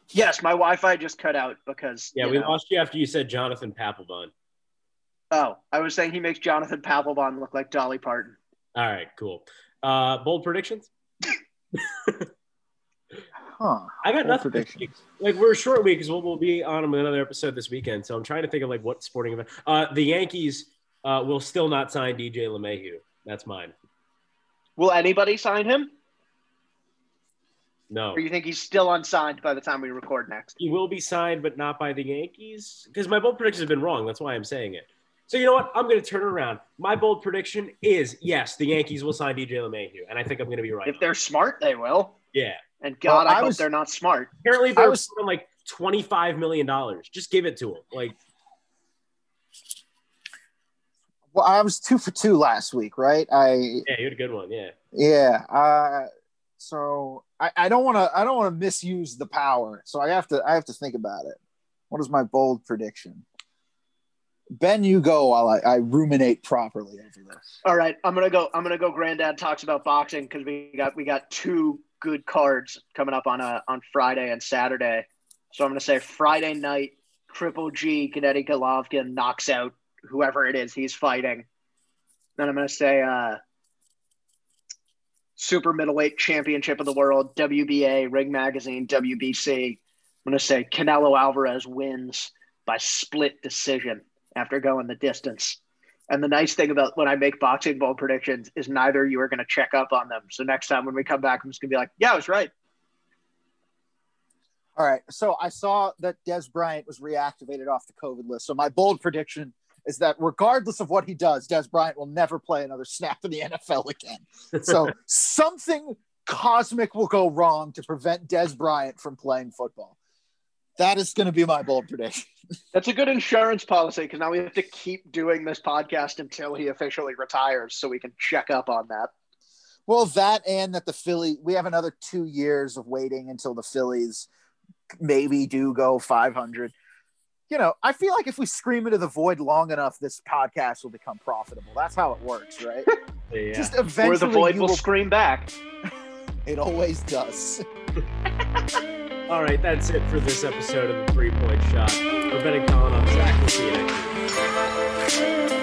yes, my Wi-Fi just cut out because
Yeah, we
know-
lost you after you said Jonathan Papelbon.
Oh, I was saying he makes Jonathan Papelbon look like Dolly Parton.
All right, cool. Uh, bold predictions.
Huh.
I got
Bold
nothing.
predictions.
Like we're a short week because we'll, we'll be on another episode this weekend. So I'm trying to think of like what sporting event. Uh, the Yankees uh, will still not sign DJ LeMahieu. That's mine.
Will anybody sign him,
No,
or you think he's still unsigned by the time we record next?
he will be signed, but not by the Yankees. Because my bold predictions have been wrong. That's why I'm saying it. So you know what? I'm going to turn it around. My bold prediction is yes, the Yankees will sign DJ LeMahieu, and I think I'm going to be right.
If they're smart, they will.
yeah,
And God,
Well,
I,
I
hope they're not smart.
apparently they're
was-
putting like 25 million dollars. Just give it to them. Like
Well, I was two for two last week, right? I
yeah, you had a good one. Yeah.
yeah. Uh, so I, I don't want to I don't want to misuse the power. So I have to I have to think about it. What is my bold prediction? Ben, you go while I, I ruminate properly over this.
All right, I'm gonna go. I'm gonna go. Granddad talks about boxing because we got we got two good cards coming up on uh on Friday and Saturday. So I'm gonna say Friday night, Triple G Gennady Golovkin knocks out whoever it is he's fighting. Then I'm gonna say uh, super middleweight championship of the world, WBA, Ring Magazine, WBC. I'm to say Canelo Alvarez wins by split decision after going the distance. And the nice thing about when I make boxing bowl predictions is neither you are going to check up on them. So next time when we come back, I'm just going to be like, yeah, I was right.
All right. So I saw that Dez Bryant was reactivated off the COVID list. So my bold prediction is that regardless of what he does, Dez Bryant will never play another snap in the NFL again. So something cosmic will go wrong to prevent Dez Bryant from playing football. That is going to be my bold prediction.
That's a good insurance policy because now we have to keep doing this podcast until he officially retires so we can check up on that.
Well, that and that the Philly, we have another two years of waiting until the Phillies maybe do go 500. You know, I feel like if we scream into the void long enough, this podcast will become profitable. That's how it works, right?
Yeah.
Just
Or
eventually,
the void will,
will
scream back.
It always does.
All right, that's it for this episode of the Three Point Shot. Ben and Colin, I'm Zach. We'll see you next.